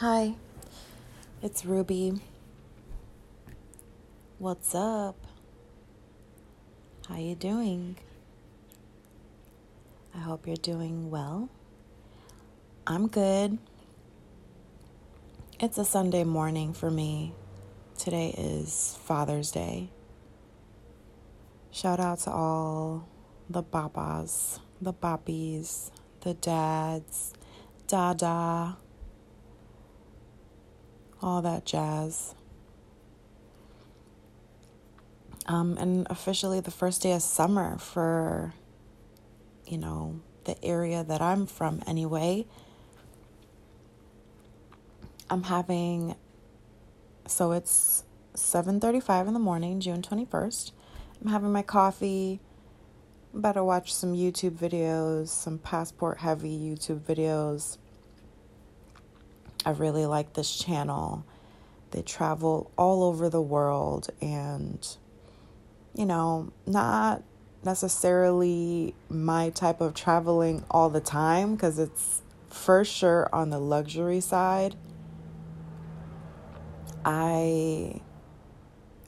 Hi, it's Ruby. What's up? How you doing? I hope you're doing well. I'm good. It's a Sunday morning for me. Today is Father's Day. Shout out to all the papas, the poppies, the dads, dada, all that jazz. Um, and officially the first day of summer for, you know, the area that I'm from anyway. I'm having, so it's 7.35 in the morning, June 21st. I'm having my coffee, I'm about to watch some YouTube videos, some passport heavy YouTube videos I really like this channel. They travel all over the world and, you know, not necessarily my type of traveling all the time because it's for sure on the luxury side. I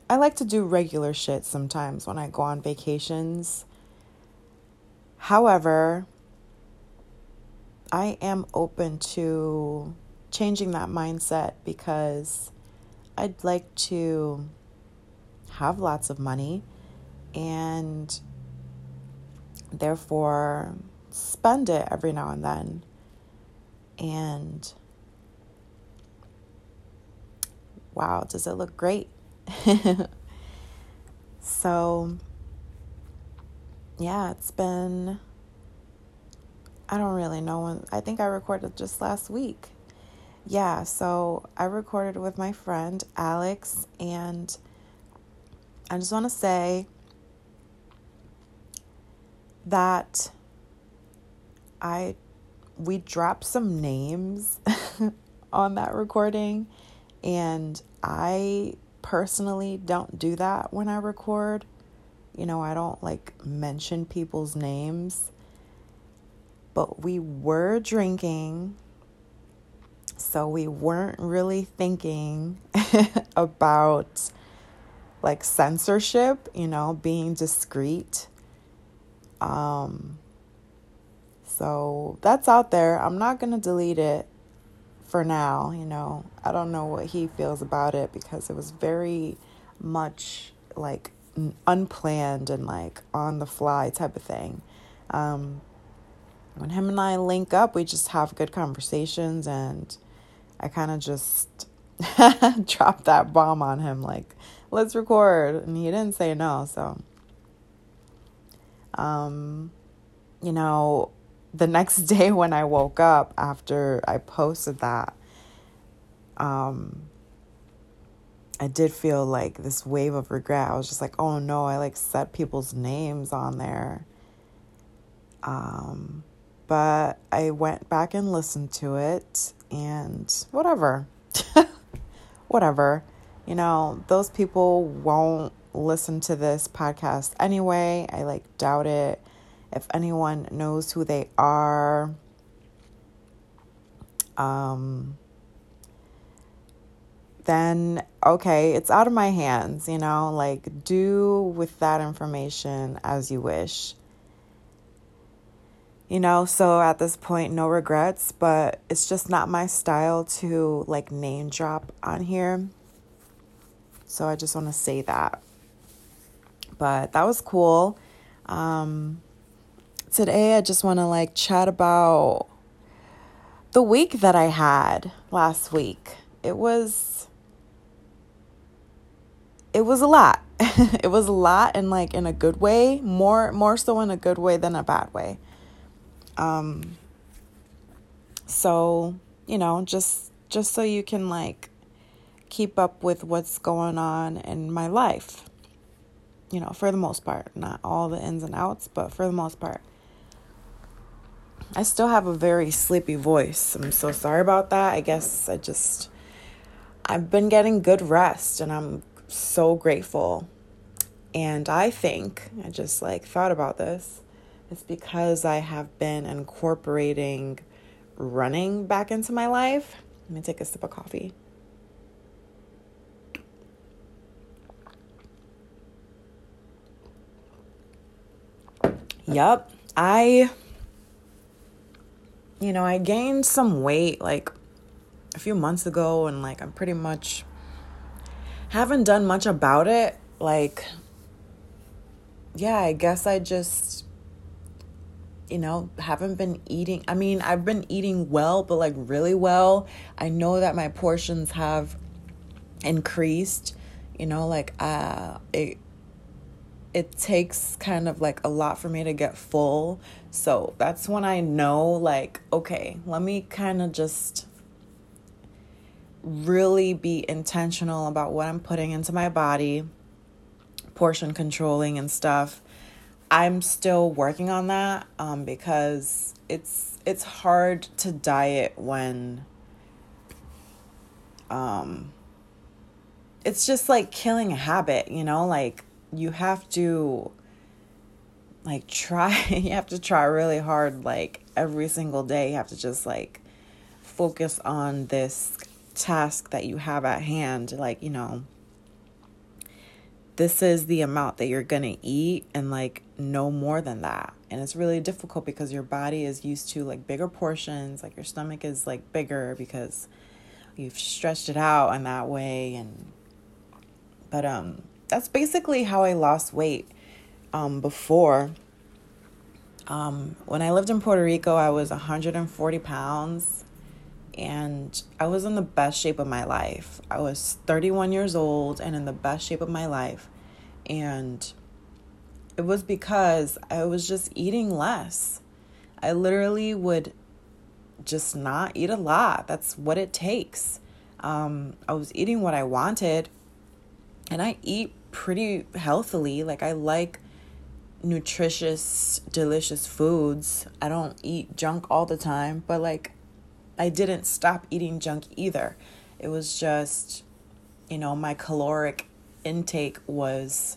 I like to do regular shit sometimes when I go on vacations. However, I am open to changing that mindset because I'd like to have lots of money and therefore spend it every now and then. And wow, does it look great? so, yeah, it's been, I don't really know when, I think I recorded just last week yeah, so I recorded with my friend Alex, and I just want to say that I we dropped some names on that recording, and I personally don't do that when I record. You know, I don't like mention people's names, but we were drinking so we weren't really thinking about like censorship, you know, being discreet. Um, so that's out there. I'm not going to delete it for now, you know. I don't know what he feels about it because it was very much like unplanned and like on the fly type of thing. Um, when him and I link up, we just have good conversations and I kind of just dropped that bomb on him like, let's record. And he didn't say no. So, um, you know, the next day when I woke up after I posted that, um, I did feel like this wave of regret. I was just like, oh no, I like set people's names on there. Um, but I went back and listened to it and whatever. whatever. You know, those people won't listen to this podcast anyway. I like doubt it. If anyone knows who they are, um, then okay, it's out of my hands, you know, like do with that information as you wish you know so at this point no regrets but it's just not my style to like name drop on here. So i just want to say that. But that was cool. Um today i just want to like chat about the week that i had last week. It was it was a lot. It was a lot and like in a good way more more so in a good way than a bad way um, so, you know, just just so you can like keep up with what's going on in my life. You know, for the most part, not all the ins and outs, but for the most part. I still have a very sleepy voice. I'm so sorry about that. I guess I just I've been getting good rest and I'm so grateful. And I think I just like thought about this it's because I have been incorporating running back into my life. Let me take a sip of coffee. Yep, I, you know, I gained some weight like a few months ago, and like I'm pretty much haven't done much about it. Like, yeah, I guess I just, you know, haven't been eating. I mean, I've been eating well, but like really well. I know that my portions have increased, you know, like, uh, it, it takes kind of like a lot for me to get full. So that's when I know, like, okay, let me kind of just really be intentional about what I'm putting into my body, portion controlling and stuff. I'm still working on that um, because it's it's hard to diet when um it's just like killing a habit, you know, like you have to like try you have to try really hard like every single day. You have to just like focus on this task that you have at hand. Like you know this is the amount that you're going to eat and like no more than that and it's really difficult because your body is used to like bigger portions like your stomach is like bigger because you've stretched it out in that way and but um that's basically how I lost weight um, before. Um, when I lived in Puerto Rico, I was 140 pounds and I was in the best shape of my life. I was 31 years old and in the best shape of my life. And it was because I was just eating less. I literally would just not eat a lot. That's what it takes. Um, I was eating what I wanted, and I eat pretty healthily. Like I like nutritious, delicious foods. I don't eat junk all the time, but like I didn't stop eating junk either. It was just, you know, my caloric intake was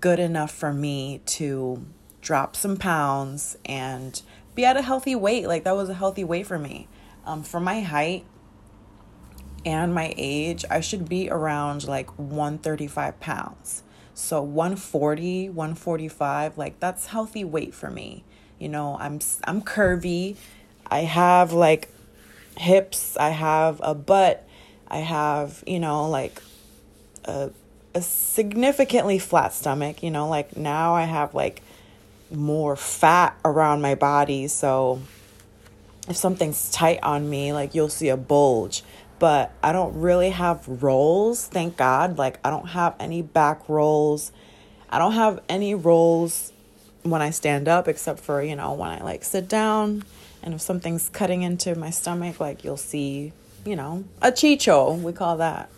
good enough for me to drop some pounds and be at a healthy weight. Like that was a healthy weight for me. Um, for my height, and my age, I should be around like 135 pounds. So 140, 145, like that's healthy weight for me. You know, I'm I'm curvy. I have like hips, I have a butt, I have, you know, like a a significantly flat stomach, you know, like now I have like more fat around my body, so if something's tight on me, like you'll see a bulge but I don't really have rolls, thank God. Like, I don't have any back rolls. I don't have any rolls when I stand up, except for, you know, when I like sit down. And if something's cutting into my stomach, like you'll see, you know, a chicho, we call that.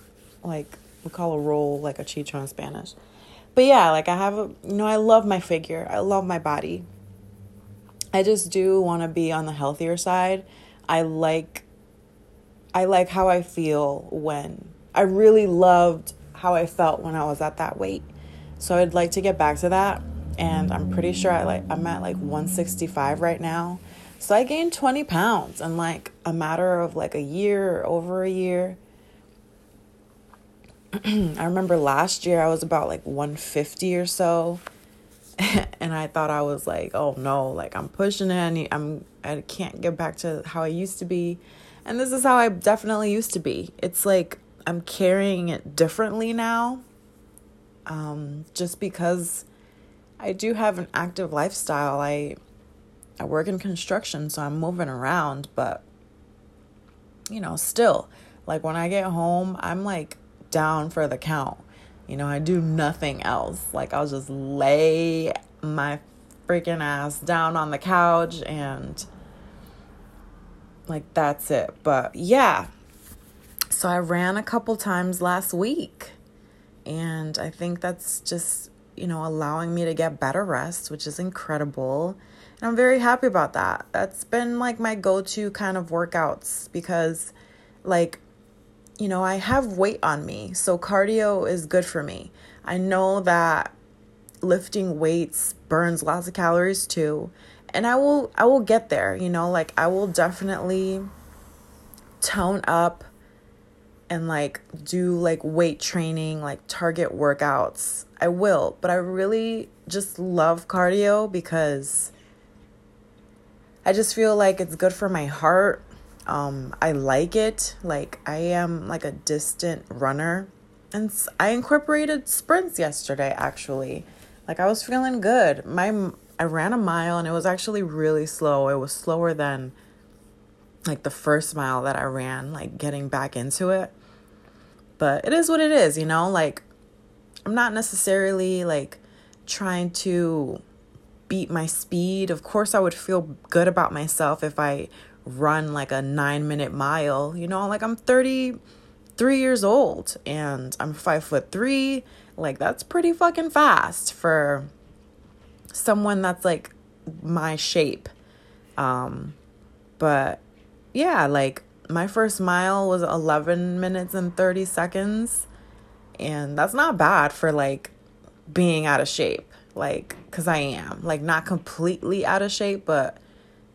Like, we call a roll like a chicho in Spanish. But yeah, like I have a, you know, I love my figure, I love my body. I just do want to be on the healthier side. I like I like how I feel when I really loved how I felt when I was at that weight. So I'd like to get back to that and I'm pretty sure I like I'm at like 165 right now. So I gained 20 pounds in like a matter of like a year or over a year. I remember last year I was about like 150 or so. and I thought I was like, oh no, like I'm pushing it. I'm I can't get back to how I used to be. And this is how I definitely used to be. It's like I'm carrying it differently now. Um, just because I do have an active lifestyle. I I work in construction, so I'm moving around, but you know, still, like when I get home, I'm like down for the count. You know, I do nothing else. Like I'll just lay my freaking ass down on the couch and like that's it. But yeah. So I ran a couple times last week. And I think that's just, you know, allowing me to get better rest, which is incredible. And I'm very happy about that. That's been like my go to kind of workouts because, like, you know, I have weight on me. So cardio is good for me. I know that lifting weights burns lots of calories too and I will I will get there, you know, like I will definitely tone up and like do like weight training, like target workouts, I will. But I really just love cardio because I just feel like it's good for my heart. Um, I like it. Like I am like a distant runner, and I incorporated sprints yesterday. Actually, like I was feeling good. My I ran a mile and it was actually really slow. It was slower than like the first mile that I ran, like getting back into it. But it is what it is, you know? Like I'm not necessarily like trying to beat my speed. Of course, I would feel good about myself if I run like a nine minute mile. You know, like I'm 33 years old and I'm five foot three. Like, that's pretty fucking fast for someone that's like my shape. Um, but yeah, like my first mile was 11 minutes and 30 seconds. And that's not bad for like being out of shape. Like, cause I am like not completely out of shape, but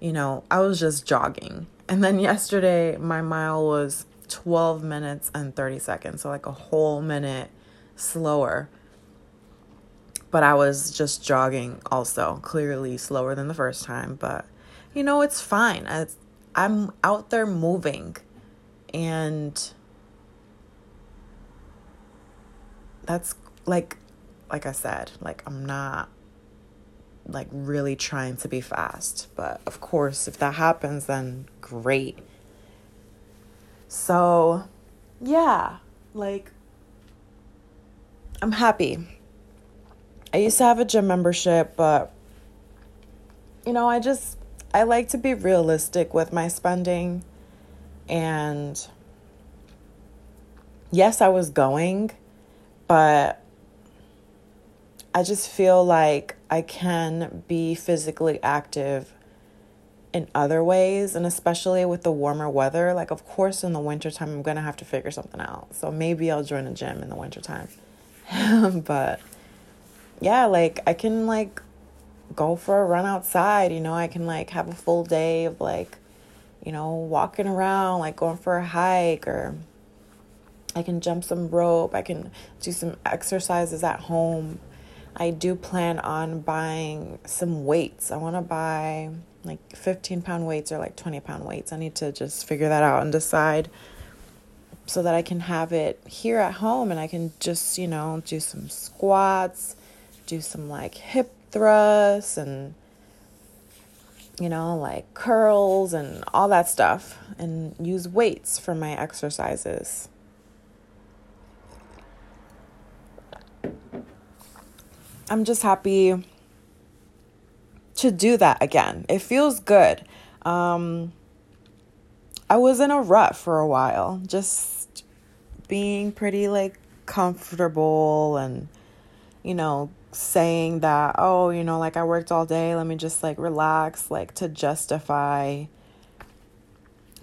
you know, I was just jogging. And then yesterday, my mile was 12 minutes and 30 seconds. So, like a whole minute slower but I was just jogging also, clearly slower than the first time. But, you know, it's fine. It's, I'm out there moving. And that's like, like I said, like I'm not like really trying to be fast. But of course, if that happens, then great. So, yeah, like I'm happy I used to have a gym membership, but you know, I just I like to be realistic with my spending and yes, I was going, but I just feel like I can be physically active in other ways and especially with the warmer weather. Like of course in the wintertime i'm gonna have to figure something out. So maybe i'll join a gym in the wintertime. But yeah, like I can like go for a run outside, you know, I can like have a full day of like, you know, walking around, like going for a hike or I can jump some rope, I can do some exercises at home. I do plan on buying some weights. I want to buy like 15 pound weights or like 20 pound weights. I need to just figure that out and decide so that I can have it here at home and I can just, you know, do some squats, do some like hip thrusts and you know, like curls and all that stuff, and use weights for my exercises. I'm just happy to do that again. It feels good. Um, I was in a rut for a while, just being pretty like comfortable and, you know, saying that, oh, you know, like I worked all day, let me just like relax, like to justify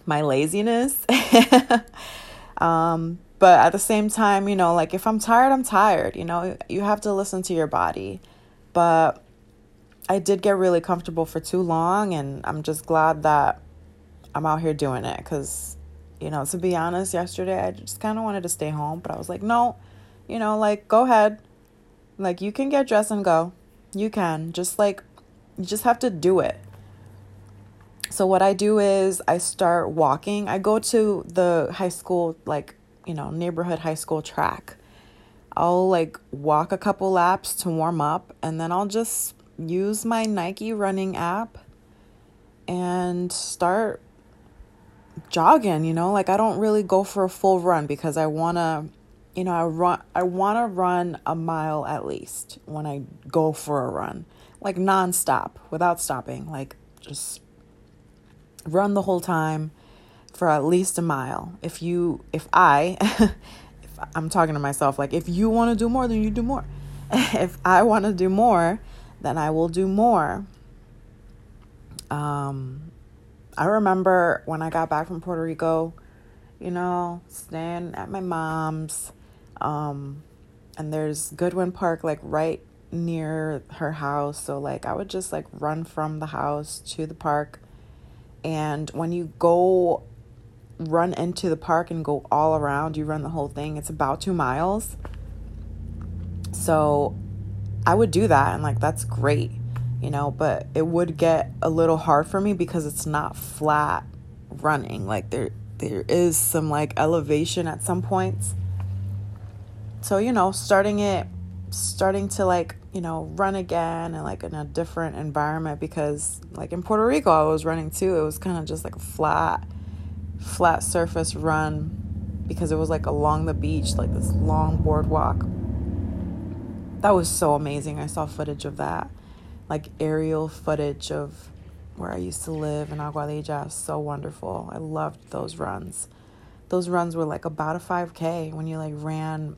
my laziness. um, but at the same time, you know, like if I'm tired, I'm tired, you know, you have to listen to your body. But I did get really comfortable for too long, and I'm just glad that I'm out here doing it because, you know, to be honest, yesterday I just kind of wanted to stay home, but I was like, no, you know, like go ahead like you can get dressed and go. You can. Just like you just have to do it. So what I do is I start walking. I go to the high school like, you know, neighborhood high school track. I'll like walk a couple laps to warm up and then I'll just use my Nike running app and start jogging, you know? Like I don't really go for a full run because I want to you know, I run I want to run a mile at least when I go for a run. Like nonstop without stopping. Like just run the whole time for at least a mile. If you if I if I'm talking to myself like if you want to do more then you do more. if I want to do more, then I will do more. Um I remember when I got back from Puerto Rico, you know, staying at my mom's um, and there's Goodwin Park like right near her house. So like I would just like run from the house to the park. And when you go run into the park and go all around. You run the whole thing. It's about two miles. So I would do that and like that's great, you know, but it would get a little hard for me because it's not flat running. Like there there is some like elevation at some points. So, you know, starting it starting to like, you know, run again and like in a different environment because like in Puerto Rico I was running too. It was kind of just like flat flat surface run because it was like along the beach, like this long boardwalk. That was so amazing. I saw footage of that, like aerial footage of where I used to live in Aguadilla. So wonderful. I loved those runs. Those runs were like about a 5K when you like ran,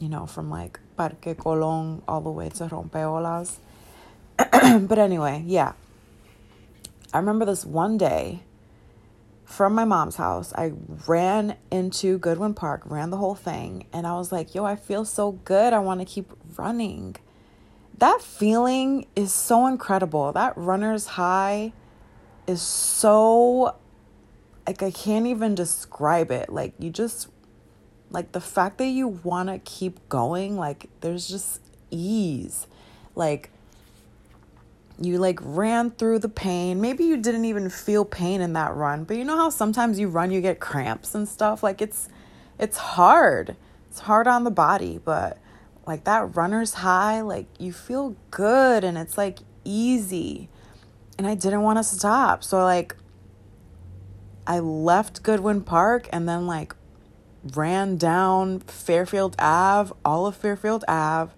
you know, from like Parque Colón all the way to Rompeolas. but anyway, yeah. I remember this one day from my mom's house. I ran into Goodwin Park, ran the whole thing, and I was like, yo, I feel so good. I want to keep running. That feeling is so incredible. That runner's high is so, like, I can't even describe it. Like, you just, like, the fact that you want to keep going, like, there's just ease. Like, you like ran through the pain. Maybe you didn't even feel pain in that run, but you know how sometimes you run you get cramps and stuff? Like it's it's hard. It's hard on the body, but like that runner's high, like you feel good and it's like easy. And I didn't want to stop. So like I left Goodwin Park and then like ran down Fairfield Ave, all of Fairfield Ave,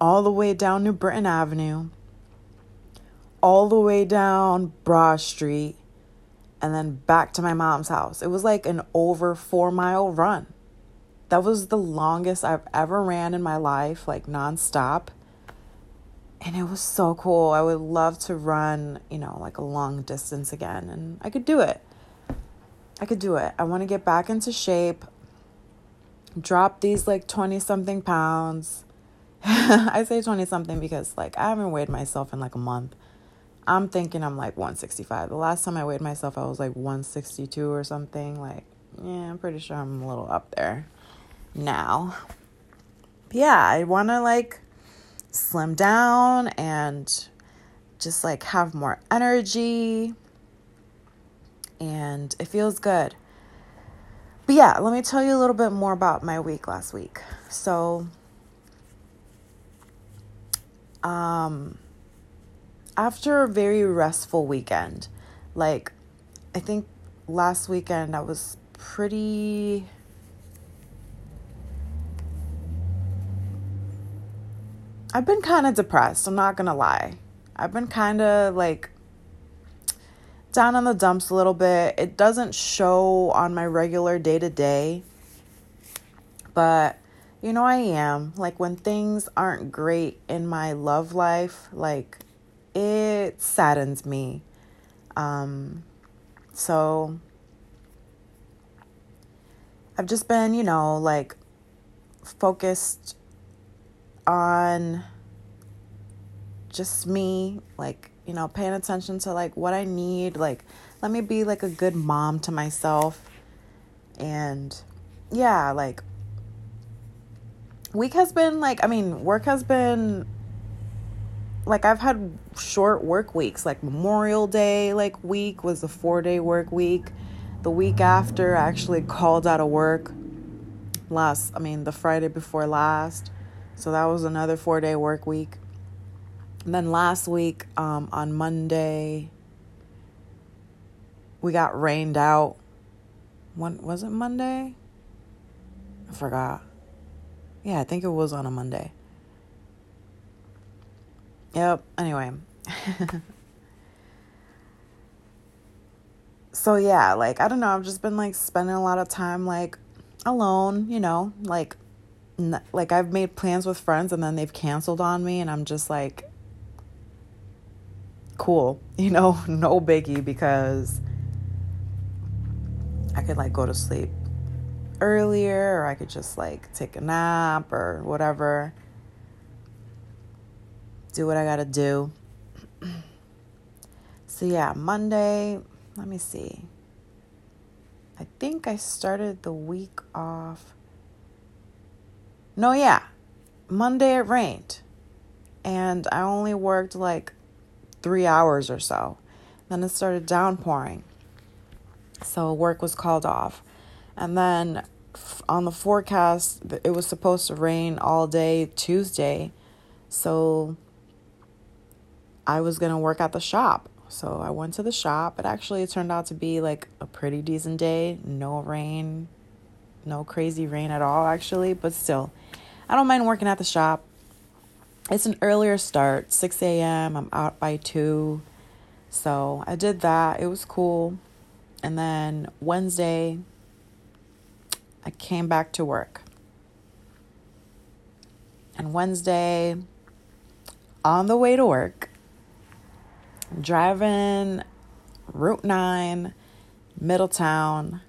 all the way down New Britain Avenue all the way down Broad Street and then back to my mom's house. It was like an over four mile run. That was the longest I've ever ran in my life, like nonstop. And it was so cool. I would love to run, you know, like a long distance again. And I could do it. I could do it. I want to get back into shape, drop these like 20 something pounds. I say 20 something because like I haven't weighed myself in like a month. I'm thinking I'm like 165. The last time I weighed myself, I was like 162 or something. Like, yeah, I'm pretty sure I'm a little up there now. But yeah, I want to like slim down and just like have more energy. And it feels good. But yeah, let me tell you a little bit more about my week last week. So, um, after a very restful weekend, like I think last weekend I was pretty I've been kind of depressed, I'm not to lie. I've been kind of like down in the dumps a little bit. It doesn't show on my regular day to day, but you know, I am. Like when things aren't great in my love life, like it saddens me. Um, so I've just been, you know, like focused on just me, like, you know, paying attention to like what I need, like let me be like a good mom to myself. And yeah, like week has been like I mean, work has been like I've had short work weeks, like Memorial Day like week was a 4-day work week. The week after I actually called out of work last, I mean the Friday before last. So that was another 4-day work week. And then last week um, on Monday we got rained out. When was it Monday? I forgot. Yeah, I think it was on a Monday. Yep, anyway. so yeah, like I don't know, I've just been like spending a lot of time like alone, you know, like n- like I've made plans with friends and then they've canceled on me and I'm just like cool, you know, no biggie because I could like go to sleep earlier or I could just like take a nap or whatever do what I gotta do. so, yeah, Monday, let me see. I think I started the week off. No, yeah. Monday it rained. And I only worked like three hours or so. Then it started downpouring. So work was called off. And then on the forecast, it was supposed to rain all day Tuesday. So I was going to work at the shop. So I went to the shop. It actually it turned out to be like a pretty decent day. No rain, no crazy rain at all, actually. But still, I don't mind working at the shop. It's an earlier start, 6 a.m. I'm out by 2. So I did that. It was cool. And then Wednesday, I came back to work. And Wednesday, on the way to work, driving Route 9, Middletown,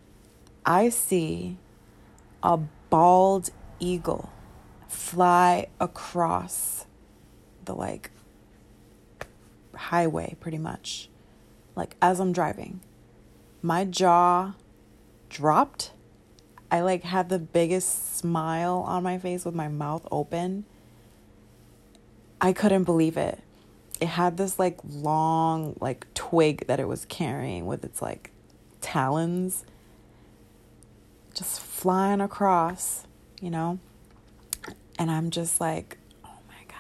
I see a bald eagle fly across the like highway pretty much. Like as I'm driving my jaw dropped. I like had the biggest smile on my face with my mouth open. I couldn't believe it it had this like long like twig that it was carrying with its like talons just flying across you know and I'm just like, oh my God.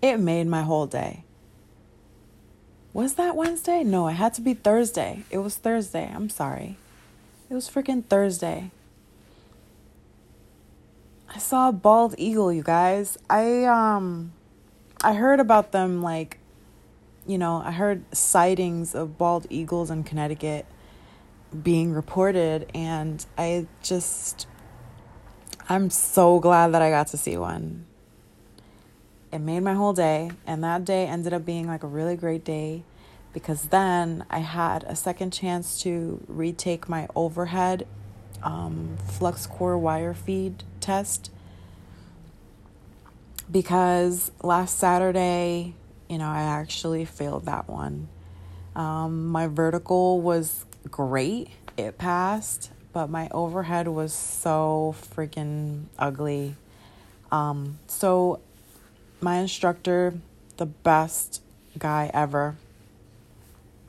It made my whole day. Was that Wednesday? No, it had to be Thursday. It was Thursday. I'm sorry. It was freaking Thursday. I saw a bald eagle, you guys. I um I heard about them like you know, I heard sightings of bald eagles in Connecticut being reported and I just I'm so glad that I got to see one. It made my whole day, and that day ended up being like a really great day because then I had a second chance to retake my overhead um, flux core wire feed test because last Saturday, you know, I actually failed that one. Um, my vertical was great, it passed, but my overhead was so freaking ugly. Um, so, my instructor, the best guy ever,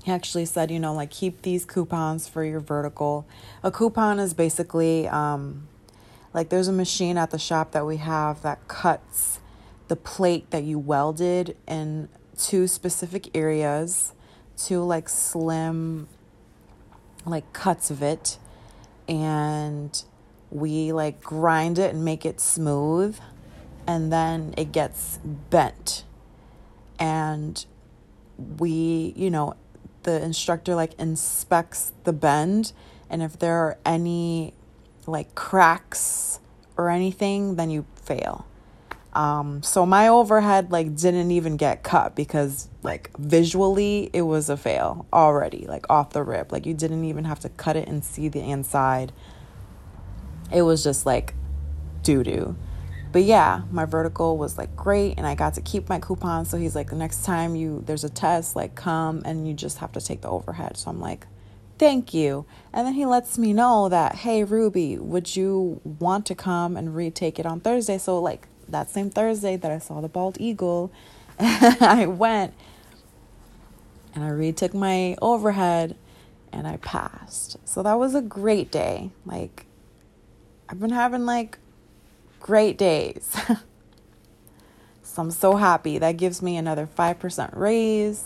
he actually said, you know, like keep these coupons for your vertical. A coupon is basically um, like there's a machine at the shop that we have that cuts the plate that you welded in two specific areas, two like slim like cuts of it and we like grind it and make it smooth and then it gets bent. And we you know the instructor like inspects the bend and if there are any like cracks or anything then you fail um, so my overhead like didn't even get cut because like visually it was a fail already, like off the rip. Like you didn't even have to cut it and see the inside. It was just like doo doo. But yeah, my vertical was like great and I got to keep my coupon. So he's like, the next time you there's a test, like come and you just have to take the overhead. So I'm like, thank you. And then he lets me know that, hey Ruby, would you want to come and retake it on Thursday? So like that same Thursday that I saw the bald eagle, I went and I retook my overhead and I passed. So that was a great day. Like, I've been having like great days. so I'm so happy. That gives me another 5% raise.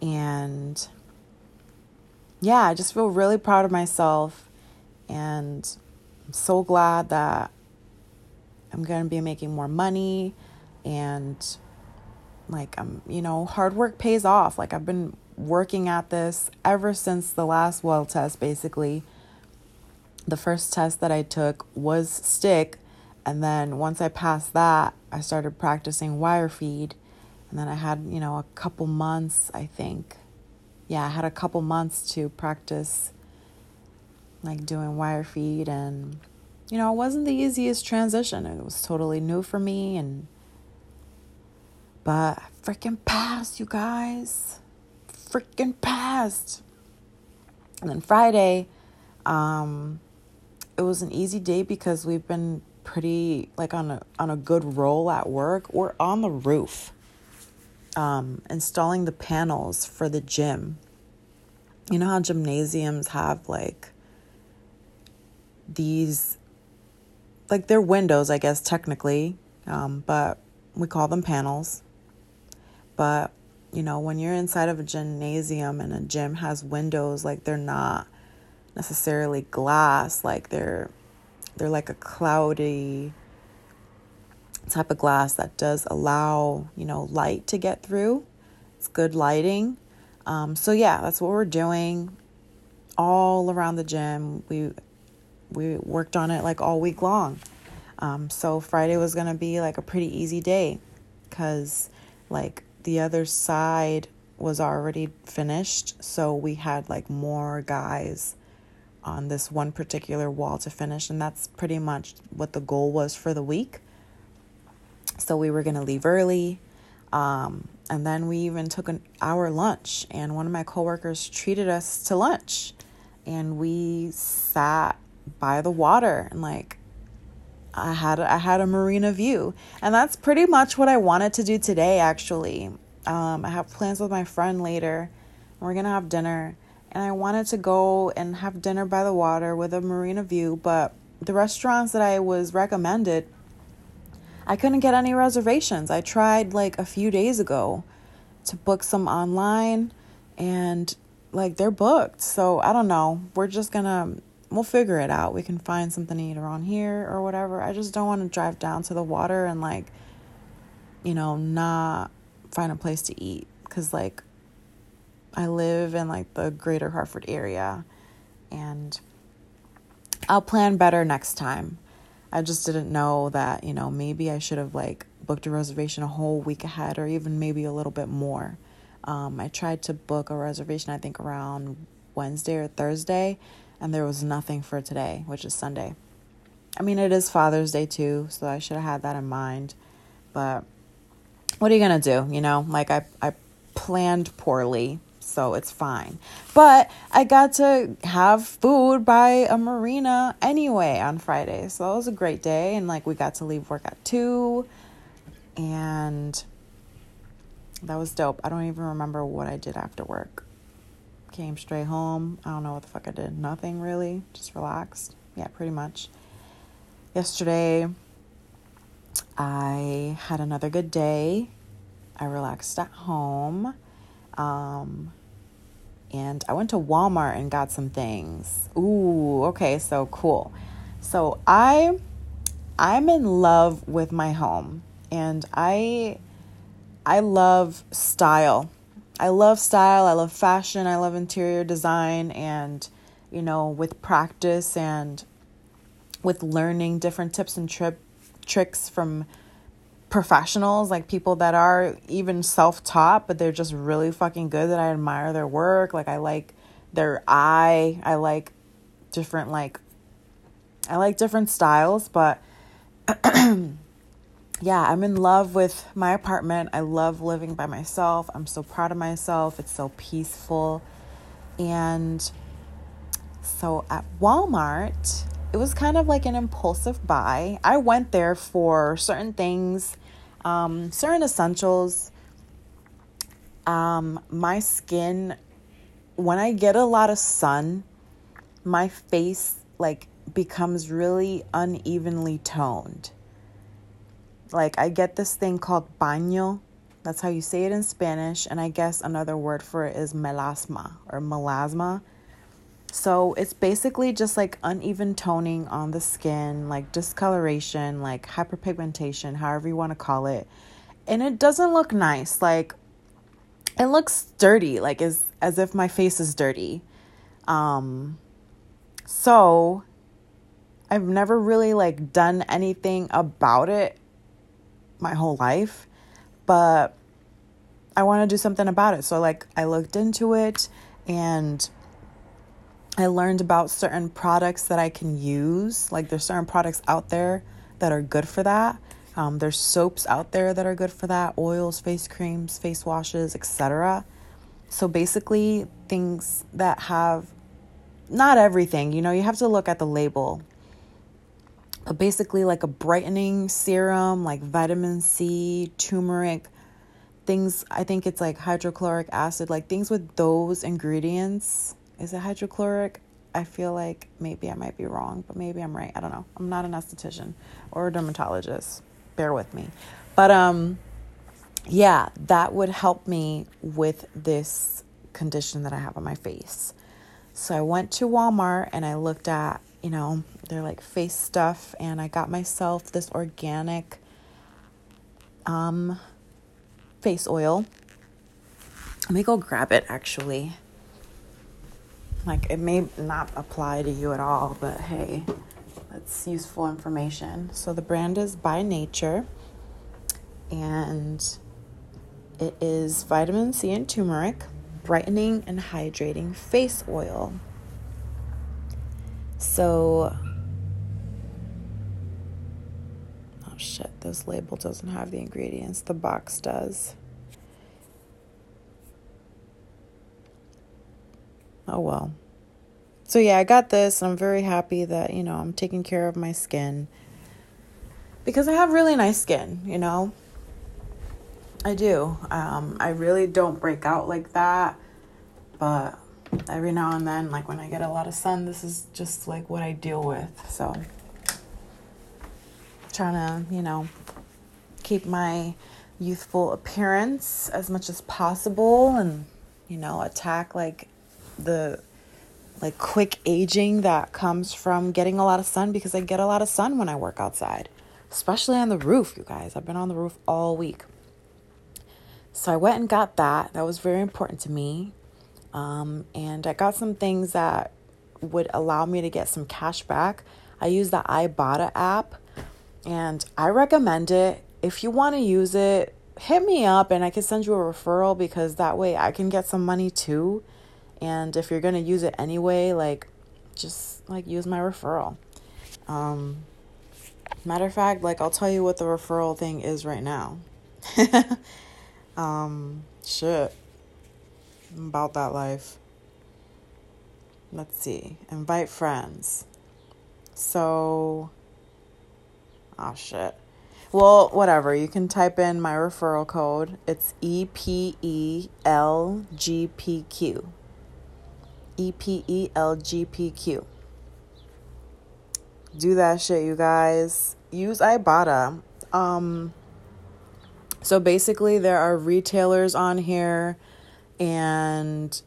And yeah, I just feel really proud of myself. And I'm so glad that I'm going to be making more money and like I'm, you know, hard work pays off. Like I've been working at this ever since the last weld test basically. The first test that I took was stick and then once I passed that, I started practicing wire feed. And then I had, you know, a couple months, I think. Yeah, I had a couple months to practice like doing wire feed and you know, it wasn't the easiest transition. It was totally new for me and but I freaking passed, you guys. Freaking passed. And then Friday, um, it was an easy day because we've been pretty like on a on a good roll at work. We're on the roof, um, installing the panels for the gym. You know how gymnasiums have like these, like they're windows, I guess technically, um, but we call them panels. But you know, when you're inside of a gymnasium and a gym has windows, like they're not necessarily glass, like they're they're like a cloudy type of glass that does allow, you know, light to get through. It's good lighting. Um, so yeah, that's what we're doing all around the gym. We we worked on it like all week long. Um, so Friday was gonna be like a pretty easy day, cause like the other side was already finished, so we had like more guys on this one particular wall to finish, and that's pretty much what the goal was for the week. So we were gonna leave early, um, and then we even took an hour lunch, and one of my coworkers treated us to lunch, and we sat by the water and like I had I had a marina view, and that's pretty much what I wanted to do today. Actually, um, I have plans with my friend later. We're gonna have dinner, and I wanted to go and have dinner by the water with a marina view, but the restaurants that I was recommended, I couldn't get any reservations. I tried like a few days ago to book some online, and like they're booked. So I don't know. We're just gonna we'll figure it out. We can find something to eat around here or whatever. I just don't want to drive down to the water and like, you know, not find a place to eat because like I live in like the greater Hartford area and I'll plan better next time. I just didn't know that, you know, maybe I should have like booked a reservation a whole week ahead or even maybe a little bit more. Um, I tried to book a reservation, I think around Wednesday or Thursday, and there was nothing for today, which is Sunday. I mean, it is Father's Day too, so I should have had that in mind. But what are you going to do? You know, like I, I planned poorly, so it's fine. But I got to have food by a marina anyway on Friday, so it was a great day. And like we got to leave work at 2, and that was dope. I don't even remember what I did after work came straight home. I don't know what the fuck I did. Nothing really. Just relaxed. Yeah, pretty much. Yesterday, I had another good day. I relaxed at home. Um, and I went to Walmart and got some things. Ooh, okay, so cool. So I I'm in love with my home and I I love style. I love style, I love fashion, I love interior design, and you know, with practice and with learning different tips and trip tricks from professionals, like people that are even self taught, but they're just really fucking good that I admire their work. Like, I like their eye, I like different, like, I like different styles, but yeah, I'm in love with my apartment. I love living by myself. I'm so proud of myself. It's so peaceful. And so at Walmart, it was kind of like an impulsive buy. I went there for certain things, um, certain essentials. Um, my skin, when I get a lot of sun, my face like becomes really unevenly toned like I get this thing called paño. That's how you say it in Spanish, and I guess another word for it is melasma or melasma. So it's basically just like uneven toning on the skin, like discoloration, like hyperpigmentation, however you want to call it. And it doesn't look nice. Like it looks dirty, like as as if my face is dirty. Um so I've never really like done anything about it my whole life, but I want to do something about it. So like I looked into it and I learned about certain products that I can use. Like there's certain products out there that are good for that. Um, there's soaps out there that are good for that, oils, face creams, face washes, etc. So basically, things that have not everything, you know, you have to look at the label. Basically, like a brightening serum, like vitamin C, turmeric, things, I think it's like hydrochloric acid, like things with those ingredients. Is it hydrochloric? I feel like maybe I might be wrong, but maybe I'm right. I don't know. I'm not an esthetician or a dermatologist. Bear with me. But um yeah, that would help me with this condition that I have on my face. So I went to Walmart and I looked at, you know, they're like face stuff and I got myself this organic um face oil. Let me go grab it actually. Like it may not apply to you at all, but hey, that's useful information. So the brand is by nature and it is vitamin C and turmeric, brightening and hydrating face oil. So, oh shit, this label doesn't have the ingredients, the box does. Oh well. So, yeah, I got this. I'm very happy that, you know, I'm taking care of my skin because I have really nice skin, you know. I do. Um, I really don't break out like that, but every now and then, like when I get a lot of sun, this is just like what I deal with. So, trying to, you know, keep my youthful appearance as much as possible and, you know, attack like the like quick aging that comes from getting a lot of sun because I get a lot of sun when I work outside, especially on the roof, you guys. I've been on the roof all week. So I went and got that. That was very important to me. Um, and I got some things that would allow me to get some cash back. I use the Ibotta app and I recommend it. If you want to use it, hit me up and I can send you a referral because that way I can get some money too. And if you're going to use it anyway, like just like use my referral. Um, matter of fact, like I'll tell you what the referral thing is right now. Um, shit. About that life. Let's see. Invite friends. So, oh shit. Well, whatever. You can type in my referral code. It's E P E L G P Q. E P E L G P Q. Do that shit, you guys. Use Ibotta. Um, so basically, there are retailers on here and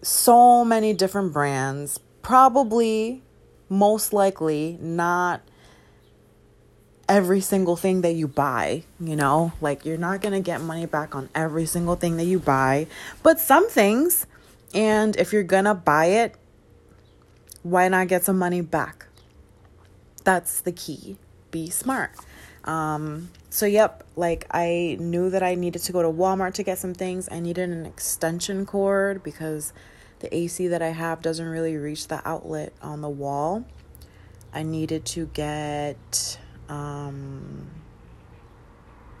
so many different brands. Probably, most likely, not every single thing that you buy, you know? Like, you're not gonna get money back on every single thing that you buy, but some things. And if you're gonna buy it, why not get some money back? That's the key. Be smart. Um, so, yep, like I knew that I needed to go to Walmart to get some things. I needed an extension cord because the AC that I have doesn't really reach the outlet on the wall. I needed to get um,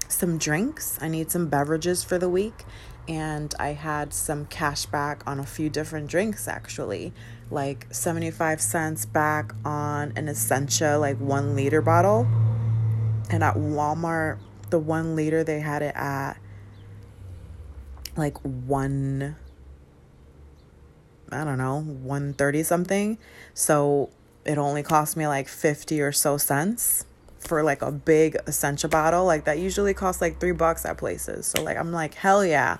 some drinks. I need some beverages for the week. And I had some cash back on a few different drinks actually, like 75 cents back on an Essentia, like one liter bottle and at Walmart, the one liter they had it at like one I don't know, 130 something. So it only cost me like 50 or so cents for like a big Essentia bottle. Like that usually costs like three bucks at places. So like I'm like, hell yeah.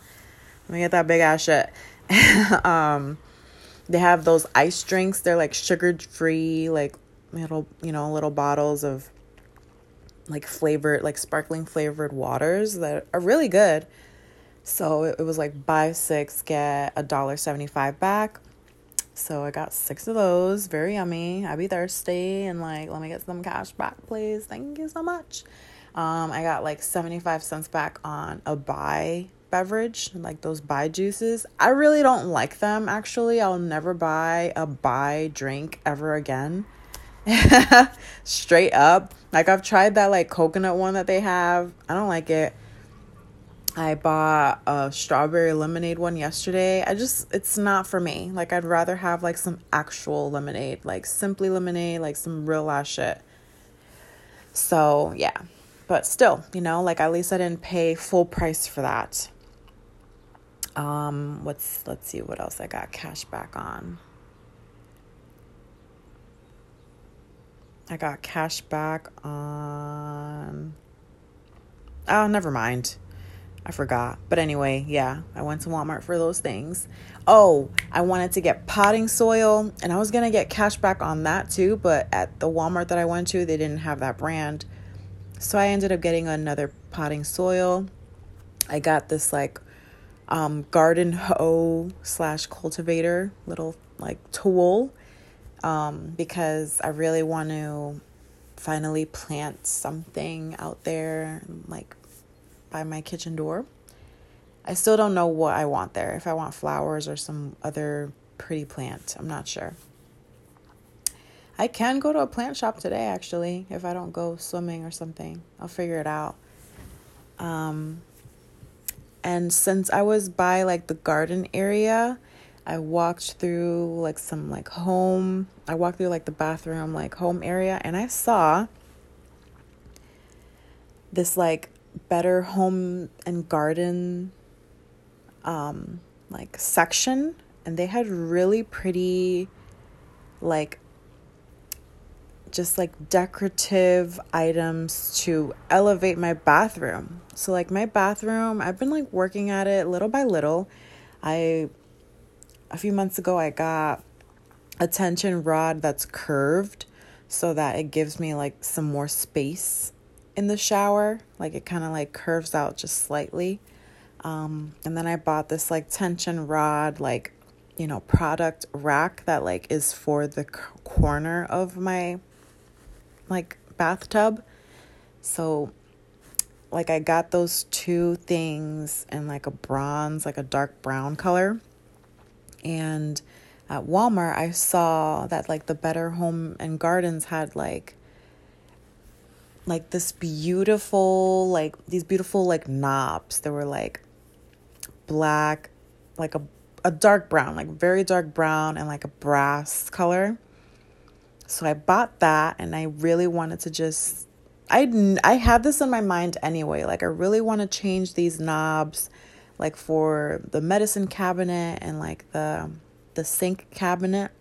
Let me get that big ass shit. um they have those ice drinks. They're like sugar free, like little, you know, little bottles of like flavored, like sparkling flavored waters that are really good. So it, was like buy six, get a dollar seventy five back. So I got six of those. Very yummy. I be thirsty and like, let me get some cash back, please. Thank you so much. Um, I got like 75 cents back on a Bai beverage, like those Bai juices. I really don't like them actually. I'll never buy a Bai drink ever again. Straight up. Like I've tried that like coconut one that they have. I don't like it. I bought a strawberry lemonade one yesterday. I just, it's not for me. Like, I'd rather have like some actual lemonade, like simply lemonade, like some real ass shit. So, yeah. But still, you know, like at least I didn't pay full price for that. Um, what's, let's see what else I got cash back on. I got cash back on. Oh, never mind. I forgot. But anyway, yeah, I went to Walmart for those things. Oh, I wanted to get potting soil and I was going to get cash back on that too, but at the Walmart that I went to, they didn't have that brand. So I ended up getting another potting soil. I got this like um, garden hoe slash cultivator little like tool um, because I really want to finally plant something out there like by my kitchen door. I still don't know what I want there. If I want flowers or some other pretty plant, I'm not sure. I can go to a plant shop today actually if I don't go swimming or something. I'll figure it out. Um and since I was by like the garden area, I walked through like some like home. I walked through like the bathroom like home area and I saw this like better home and garden um like section and they had really pretty like just like decorative items to elevate my bathroom. So like my bathroom, I've been like working at it little by little. I a few months ago I got a tension rod that's curved so that it gives me like some more space in the shower. Like it kind of like curves out just slightly. Um, and then I bought this like tension rod, like, you know, product rack that like is for the c- corner of my like bathtub. So like I got those two things in like a bronze, like a dark brown color. And at Walmart, I saw that like the Better Home and Gardens had like like this beautiful like these beautiful like knobs. They were like black like a a dark brown like very dark brown and like a brass color. So i bought that and i really wanted to just i i had this in my mind anyway. Like i really want to change these knobs like for the medicine cabinet and like the the sink cabinet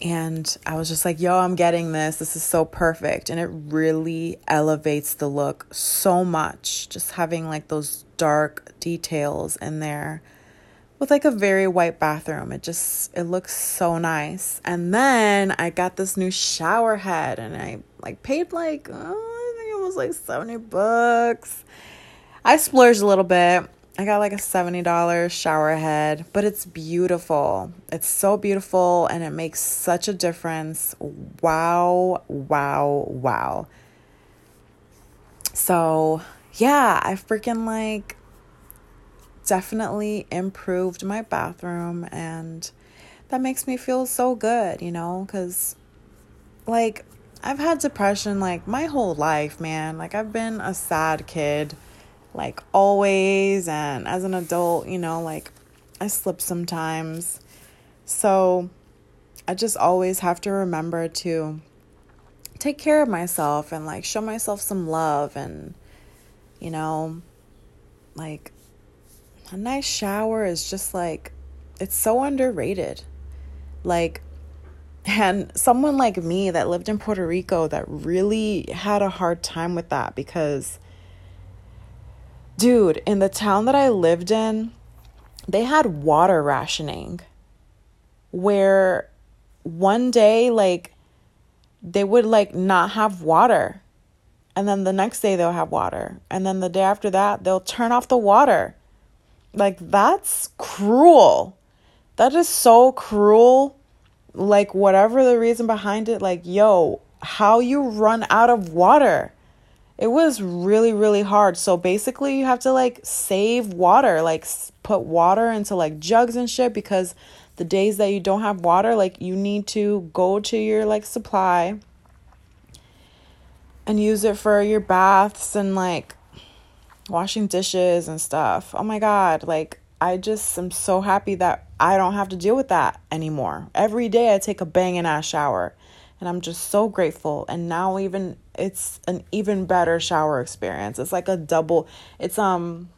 and I was just like, yo, I'm getting this. This is so perfect. And it really elevates the look so much. Just having like those dark details in there with like a very white bathroom. It just it looks so nice. And then I got this new shower head and I like paid like oh, I think it was like 70 bucks. I splurged a little bit I got like a $70 shower head, but it's beautiful. It's so beautiful and it makes such a difference. Wow, wow, wow. So, yeah, I freaking like definitely improved my bathroom and that makes me feel so good, you know, cuz like I've had depression like my whole life, man. Like I've been a sad kid like always and as an adult, you know, like I slip sometimes. So I just always have to remember to take care of myself and like show myself some love and you know, like a nice shower is just like it's so underrated. Like and someone like me that lived in Puerto Rico that really had a hard time with that because Dude, in the town that I lived in, they had water rationing where one day, like, they would like not have water. And then the next day they'll have water. And then the day after that, they'll turn off the water. Like, that's cruel. That is so cruel. Like, whatever the reason behind it, like, yo, how you run out of water it was really really hard so basically you have to like save water like put water into like jugs and shit because the days that you don't have water like you need to go to your like supply and use it for your baths and like washing dishes and stuff. Oh my God. Like, I just am so happy that I don't have to deal with that anymore. Every day I take a banging ass shower and I'm just so grateful. And now even it's an even better shower experience. It's like a double. It's um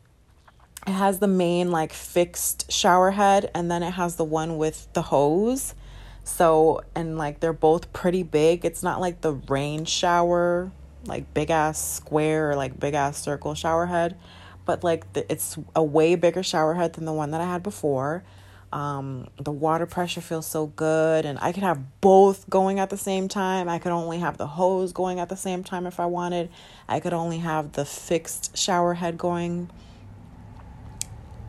it has the main like fixed shower head and then it has the one with the hose. So and like they're both pretty big. It's not like the rain shower, like big ass square or like big ass circle shower head but like the, it's a way bigger shower head than the one that I had before. Um, the water pressure feels so good, and I could have both going at the same time. I could only have the hose going at the same time if I wanted. I could only have the fixed shower head going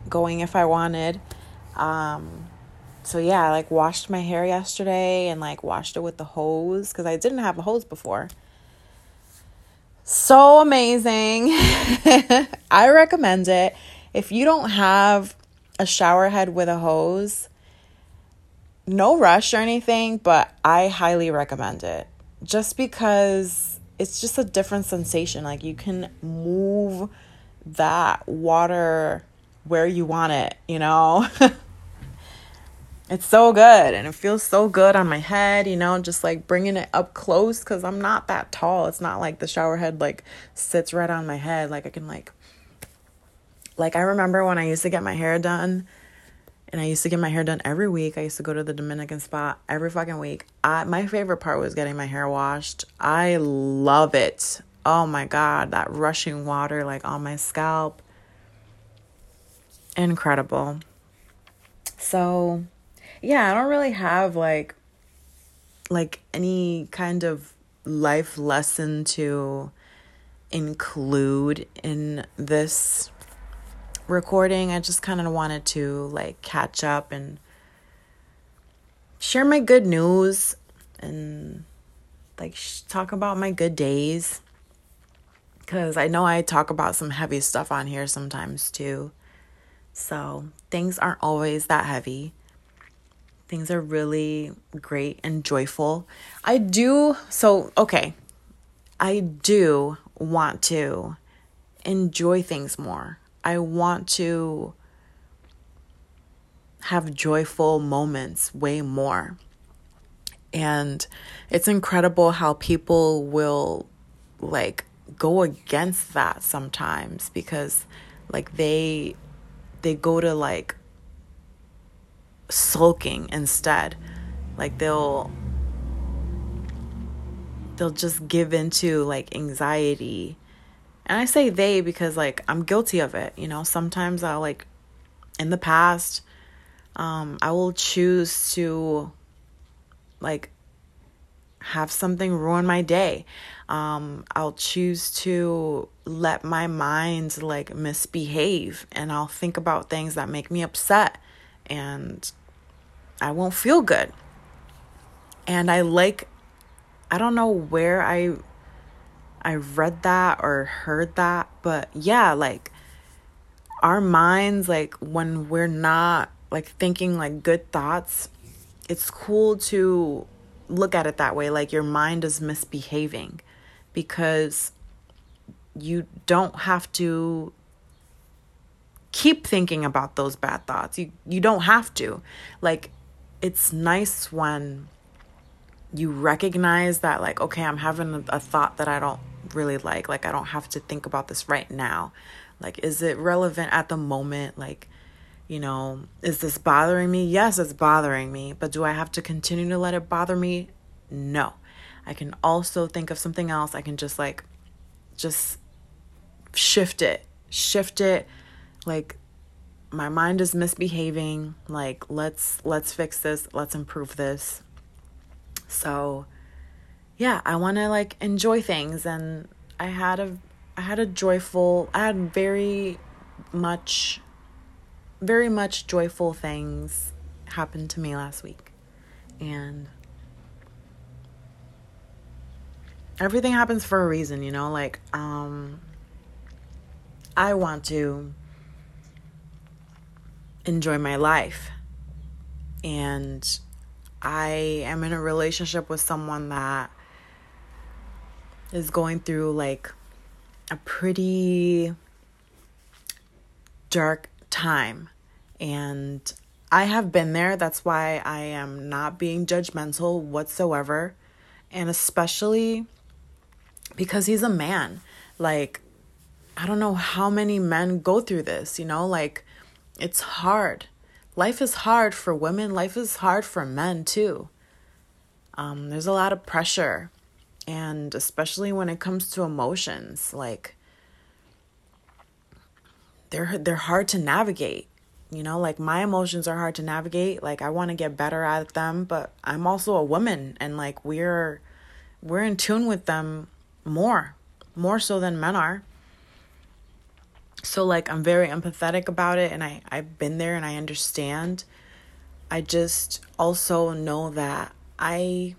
going if I wanted. Um, so yeah, I like washed my hair yesterday and like washed it with the hose because I didn't have a hose before so amazing. I recommend it. If you don't have a shower head with a hose, no rush or anything, but I highly recommend it. Just because it's just a different sensation. Like you can move that water where you want it, you know? it's so good and it feels so good on my head you know just like bringing it up close because i'm not that tall it's not like the shower head like sits right on my head like i can like like i remember when i used to get my hair done and i used to get my hair done every week. I used to go to the dominican spa every fucking week. I, my favorite part was getting my hair washed. I love it. Oh my god that rushing water like on my scalp. Incredible. So yeah, I don't really have like like any kind of life lesson to include in this recording. I just kind of wanted to like catch up and share my good news and like sh- talk about my good days cuz I know I talk about some heavy stuff on here sometimes too. So, things aren't always that heavy. Things are really great and joyful. I do, so, okay, I do want to enjoy things more. I want to have joyful moments way more. And it's incredible how people will like go against that sometimes because like they they go to like sulking instead. Like they'll they'll just give into like anxiety. And I say they because like I'm guilty of it, you know. Sometimes I'll like in the past um I will choose to like have something ruin my day. Um, I'll choose to let my mind like misbehave and I'll think about things that make me upset and I won't feel good. And I like I don't know where I I read that or heard that, but yeah, like our minds like when we're not like thinking like good thoughts, it's cool to look at it that way like your mind is misbehaving because you don't have to keep thinking about those bad thoughts. You you don't have to. Like it's nice when you recognize that like okay i'm having a thought that i don't really like like i don't have to think about this right now. Like is it relevant at the moment? Like you know is this bothering me? Yes it's bothering me but do i have to continue to let it bother me? No. I can also think of something else. I can just like just shift it shift it. Like my mind is misbehaving. Like let's let's fix this. Let's improve this. So yeah i want to like enjoy things and i had a i had a joyful i had very much very much joyful things happened to me last week and everything happens for a reason you know like um i want to enjoy my life. And I am in a relationship with someone that is going through like a pretty dark time. And I have been there. That's why I am not being judgmental whatsoever. And especially because he's a man. Like, I don't know how many men go through this, you know? Like, it's hard. Life is hard for women, life is hard for men too. Um, there's a lot of pressure, and especially when it comes to emotions, like, they're they're hard to navigate you know? Like my emotions are hard to navigate. Like i want to get better at them but i'm also a woman and like we're we're in tune with them more more so than men are. So like i'm very empathetic about it and i i've been there and i understand. I just also know that i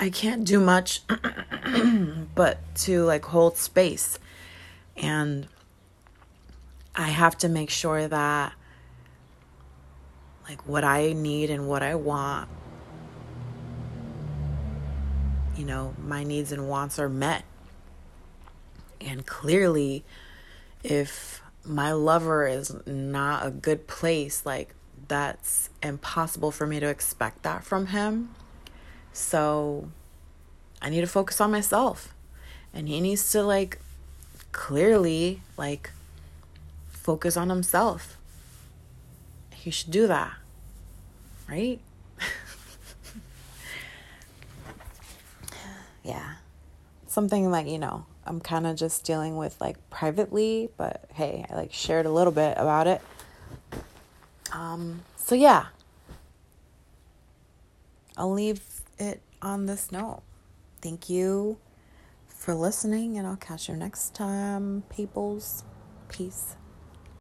i can't do much but to like hold space and I have to make sure that like what I need and what I want you know, my needs and wants are met. And clearly if my lover is not a good place, like that's impossible for me to expect that from him. So I need to focus on myself. And he needs to like clearly like focus on himself. He should do that, right? yeah. Something like, you know, I'm kind of just dealing with like privately, but hey, I like shared a little bit about it. Um, so yeah. I'll leave it on this note. Thank you for listening, and I'll catch you next time, peoples. Peace.